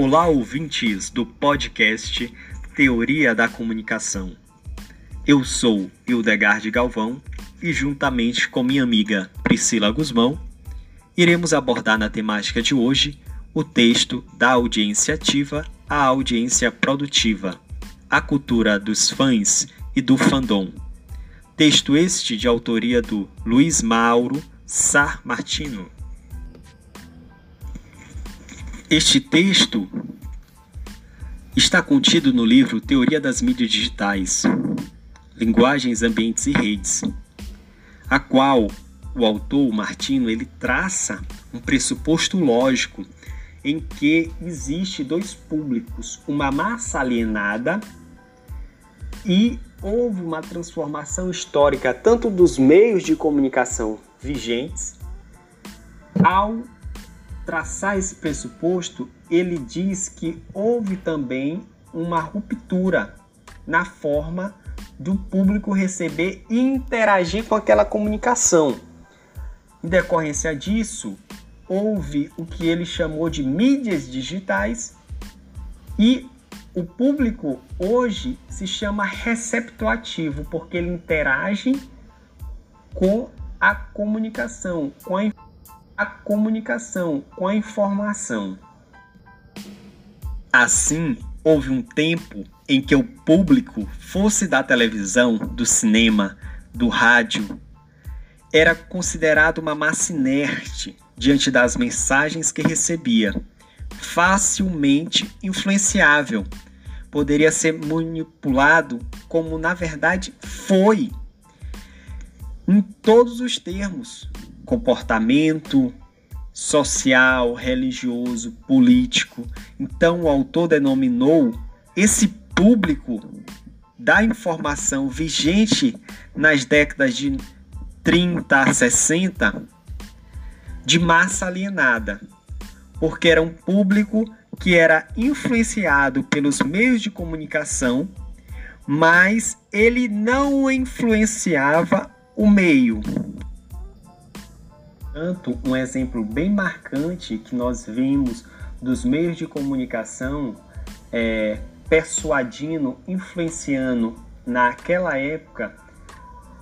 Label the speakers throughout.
Speaker 1: Olá, ouvintes do podcast Teoria da Comunicação. Eu sou Hildegard Galvão e, juntamente com minha amiga Priscila Guzmão, iremos abordar na temática de hoje o texto da audiência ativa à audiência produtiva, a cultura dos fãs e do fandom. Texto este de autoria do Luiz Mauro Sar Martino. Este texto está contido no livro Teoria das Mídias Digitais, Linguagens, Ambientes e Redes, a qual o autor, Martino, ele traça um pressuposto lógico em que existe dois públicos, uma massa alienada e houve uma transformação histórica tanto dos meios de comunicação vigentes ao traçar esse pressuposto, ele diz que houve também uma ruptura na forma do público receber e interagir com aquela comunicação. Em decorrência disso, houve o que ele chamou de mídias digitais e o público hoje se chama receptoativo porque ele interage com a comunicação, com a a comunicação com a informação. Assim, houve um tempo em que o público, fosse da televisão, do cinema, do rádio, era considerado uma massa inerte diante das mensagens que recebia, facilmente influenciável, poderia ser manipulado como na verdade foi, em todos os termos, comportamento social, religioso, político. Então, o autor denominou esse público da informação vigente nas décadas de 30 a 60 de massa alienada, porque era um público que era influenciado pelos meios de comunicação, mas ele não influenciava o meio. Tanto um exemplo bem marcante que nós vimos dos meios de comunicação é, persuadindo, influenciando naquela época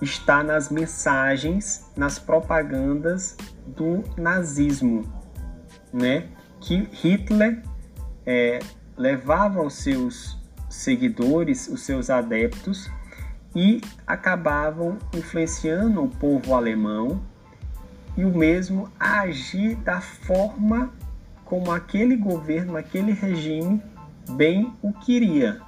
Speaker 1: está nas mensagens, nas propagandas do nazismo, né? Que Hitler é, levava os seus seguidores, os seus adeptos e acabavam influenciando o povo alemão e o mesmo agir da forma como aquele governo, aquele regime bem o queria.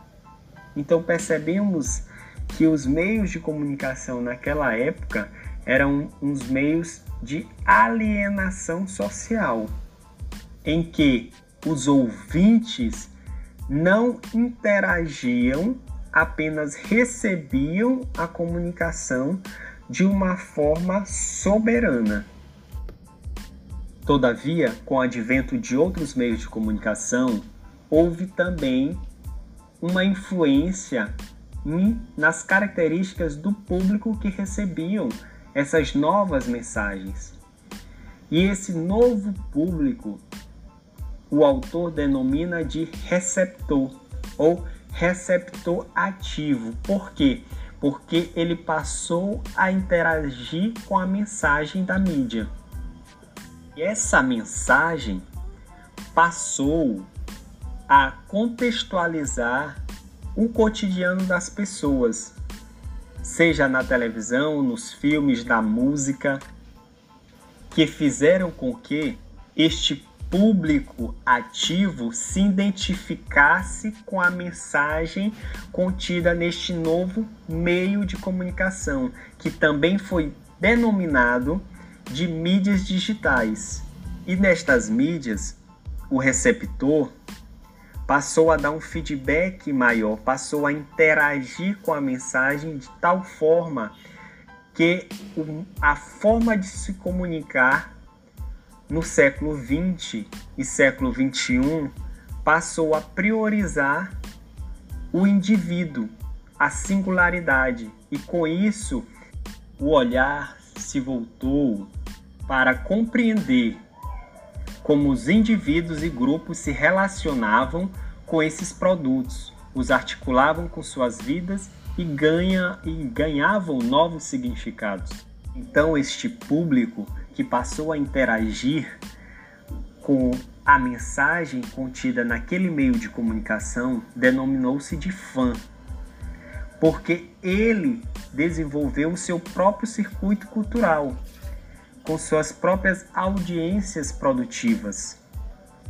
Speaker 1: Então percebemos que os meios de comunicação naquela época eram uns meios de alienação social, em que os ouvintes não interagiam, apenas recebiam a comunicação de uma forma soberana. Todavia, com o advento de outros meios de comunicação, houve também uma influência nas características do público que recebiam essas novas mensagens. E esse novo público, o autor denomina de receptor ou receptor ativo. Por quê? Porque ele passou a interagir com a mensagem da mídia. E essa mensagem passou a contextualizar o cotidiano das pessoas, seja na televisão, nos filmes, na música, que fizeram com que este público ativo se identificasse com a mensagem contida neste novo meio de comunicação, que também foi denominado de mídias digitais. E nestas mídias, o receptor passou a dar um feedback maior, passou a interagir com a mensagem de tal forma que a forma de se comunicar no século 20 e século 21 passou a priorizar o indivíduo, a singularidade, e com isso o olhar se voltou para compreender como os indivíduos e grupos se relacionavam com esses produtos, os articulavam com suas vidas e, ganha, e ganhavam novos significados. Então, este público que passou a interagir com a mensagem contida naquele meio de comunicação denominou-se de fã, porque ele desenvolveu o seu próprio circuito cultural, com suas próprias audiências produtivas.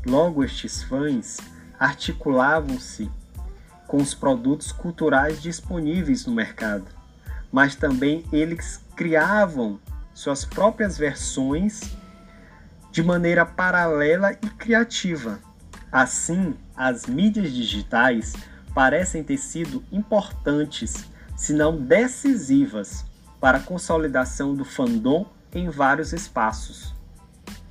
Speaker 1: Logo, estes fãs articulavam-se com os produtos culturais disponíveis no mercado, mas também eles criavam suas próprias versões de maneira paralela e criativa. Assim, as mídias digitais parecem ter sido importantes, se não decisivas, para a consolidação do fandom em vários espaços.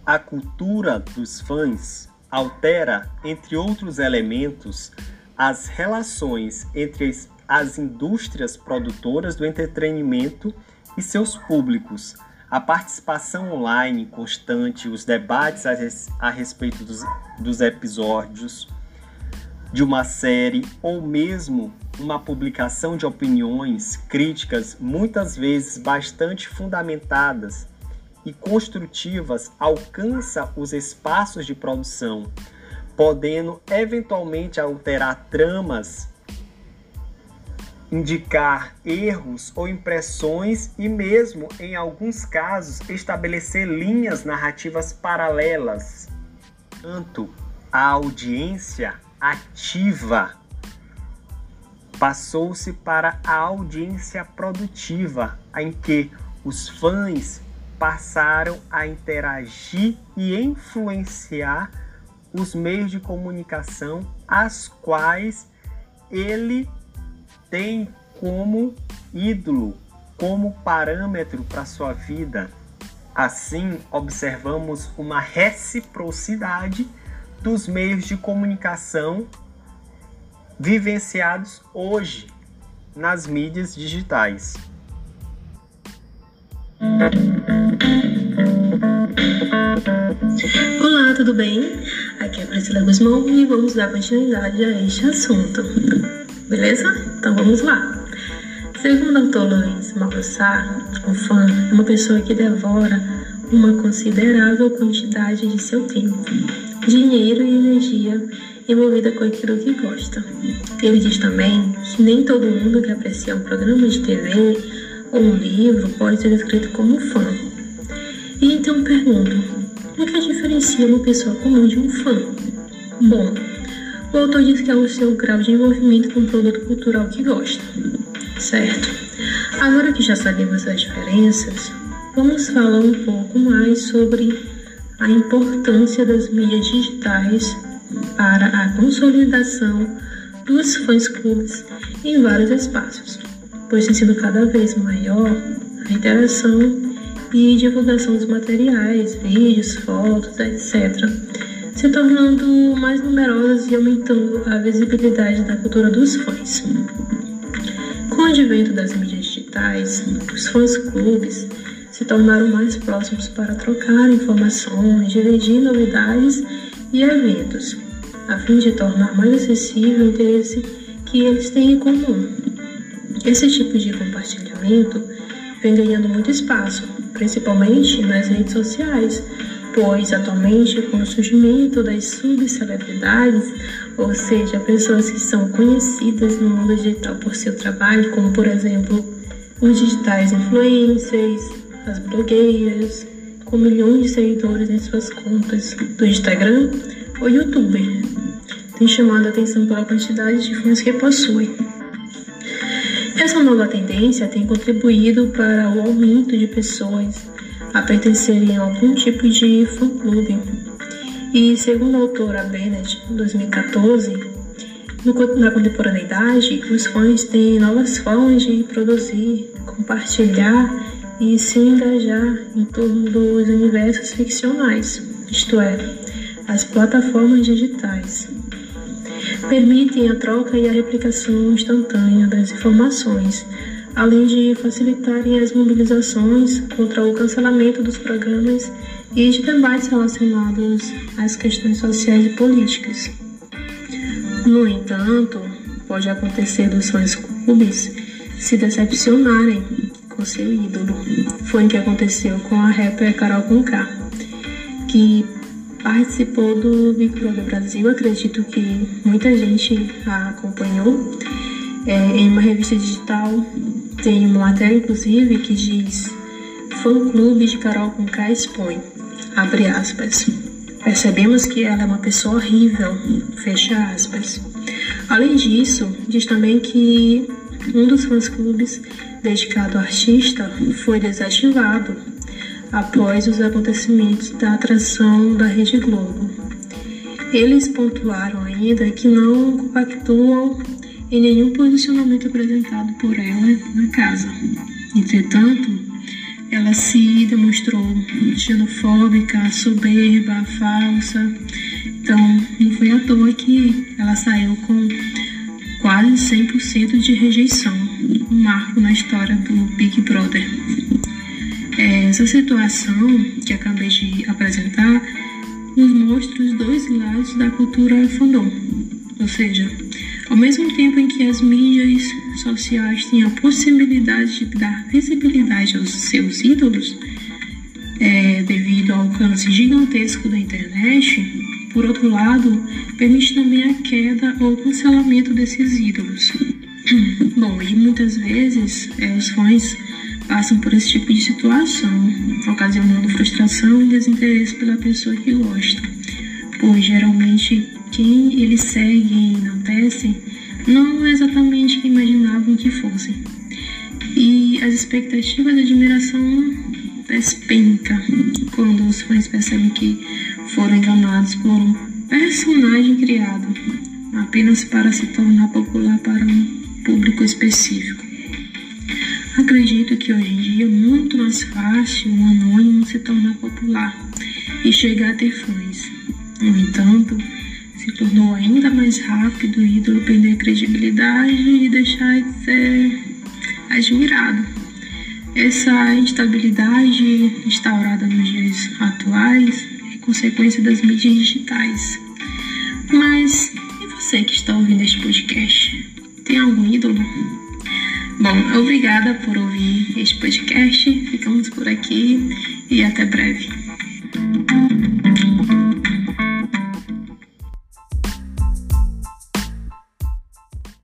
Speaker 1: A cultura dos fãs altera, entre outros elementos, as relações entre as indústrias produtoras do entretenimento e seus públicos, a participação online constante, os debates a, res, a respeito dos, dos episódios de uma série ou mesmo uma publicação de opiniões críticas, muitas vezes bastante fundamentadas e construtivas, alcança os espaços de produção podendo eventualmente alterar tramas, indicar erros ou impressões e mesmo, em alguns casos, estabelecer linhas narrativas paralelas. Tanto a audiência ativa passou-se para a audiência produtiva, em que os fãs passaram a interagir e influenciar os meios de comunicação as quais ele tem como ídolo, como parâmetro para sua vida. Assim, observamos uma reciprocidade dos meios de comunicação vivenciados hoje nas mídias digitais.
Speaker 2: Olá, tudo bem? Aqui é a Priscila Guzmão e vamos dar continuidade a este assunto. Beleza? Então vamos lá. Segundo o autor Luiz Malpassar, o fã é uma pessoa que devora uma considerável quantidade de seu tempo, dinheiro e energia envolvida com aquilo que gosta. Ele diz também que nem todo mundo que aprecia um programa de TV ou um livro pode ser descrito como fã. E então pergunto, o que diferencia uma pessoa comum de um fã? Bom, o autor diz que é o seu grau de envolvimento com o produto cultural que gosta, certo? Agora que já sabemos as diferenças, vamos falar um pouco mais sobre a importância das mídias digitais para a consolidação dos fãs clubes em vários espaços, pois tem sido cada vez maior a interação e divulgação dos materiais, vídeos, fotos, etc., se tornando mais numerosas e aumentando a visibilidade da cultura dos fãs. Com o advento das mídias digitais, os fãs clubes se tornaram mais próximos para trocar informações, dividir novidades e eventos, a fim de tornar mais acessível o interesse que eles têm em comum. Esse tipo de compartilhamento vem ganhando muito espaço, principalmente nas redes sociais, pois atualmente com o surgimento das subcelebridades, ou seja, pessoas que são conhecidas no mundo digital por seu trabalho, como por exemplo os digitais influencers, as blogueiras, com milhões de seguidores em suas contas do Instagram ou YouTube, tem chamado a atenção pela quantidade de fãs que possuem. Essa nova tendência tem contribuído para o aumento de pessoas a pertencerem a algum tipo de fã-clube. E segundo a autora Bennett, em 2014, na contemporaneidade, os fãs têm novas formas de produzir, compartilhar e se engajar em torno dos universos ficcionais, isto é, as plataformas digitais permitem a troca e a replicação instantânea das informações, além de facilitarem as mobilizações contra o cancelamento dos programas e de debates relacionados às questões sociais e políticas. No entanto, pode acontecer dos fãs clubes se decepcionarem com seu ídolo. Foi o que aconteceu com a rapper Carol Conká, que participou do Big Brother Brasil. Acredito que muita gente a acompanhou. É, em uma revista digital tem uma matéria, inclusive, que diz Fã-clube de Carol Conká expõe, abre aspas. Percebemos que ela é uma pessoa horrível, fecha aspas. Além disso, diz também que um dos fãs-clubes dedicado ao artista foi desativado após os acontecimentos da atração da Rede Globo. Eles pontuaram ainda que não compactuam em nenhum posicionamento apresentado por ela na casa. Entretanto, ela se demonstrou xenofóbica, soberba, falsa. Então, não foi à toa que ela saiu com quase 100% de rejeição, um marco na história do Big Brother. É, essa situação que acabei de apresentar nos mostra os dois lados da cultura fandom, ou seja, ao mesmo tempo em que as mídias sociais têm a possibilidade de dar visibilidade aos seus ídolos, é, devido ao alcance gigantesco da internet, por outro lado, permite também a queda ou cancelamento desses ídolos. Bom, e muitas vezes é, os fãs passam por esse tipo de situação, ocasionando frustração e desinteresse pela pessoa que gosta, pois geralmente quem eles seguem e enaltecem não é exatamente quem imaginavam que fossem. E as expectativas de admiração despenca quando os fãs percebem que foram enganados por um personagem criado apenas para se tornar popular para um público específico. Acredito que hoje em dia é muito mais fácil um anônimo se tornar popular e chegar a ter fãs. No entanto, se tornou ainda mais rápido o ídolo perder credibilidade e deixar de ser admirado. Essa instabilidade instaurada nos dias atuais é consequência das mídias digitais. Mas e você que está ouvindo este podcast? Tem algum ídolo? Bom, obrigada por ouvir este podcast. Ficamos por aqui e até breve.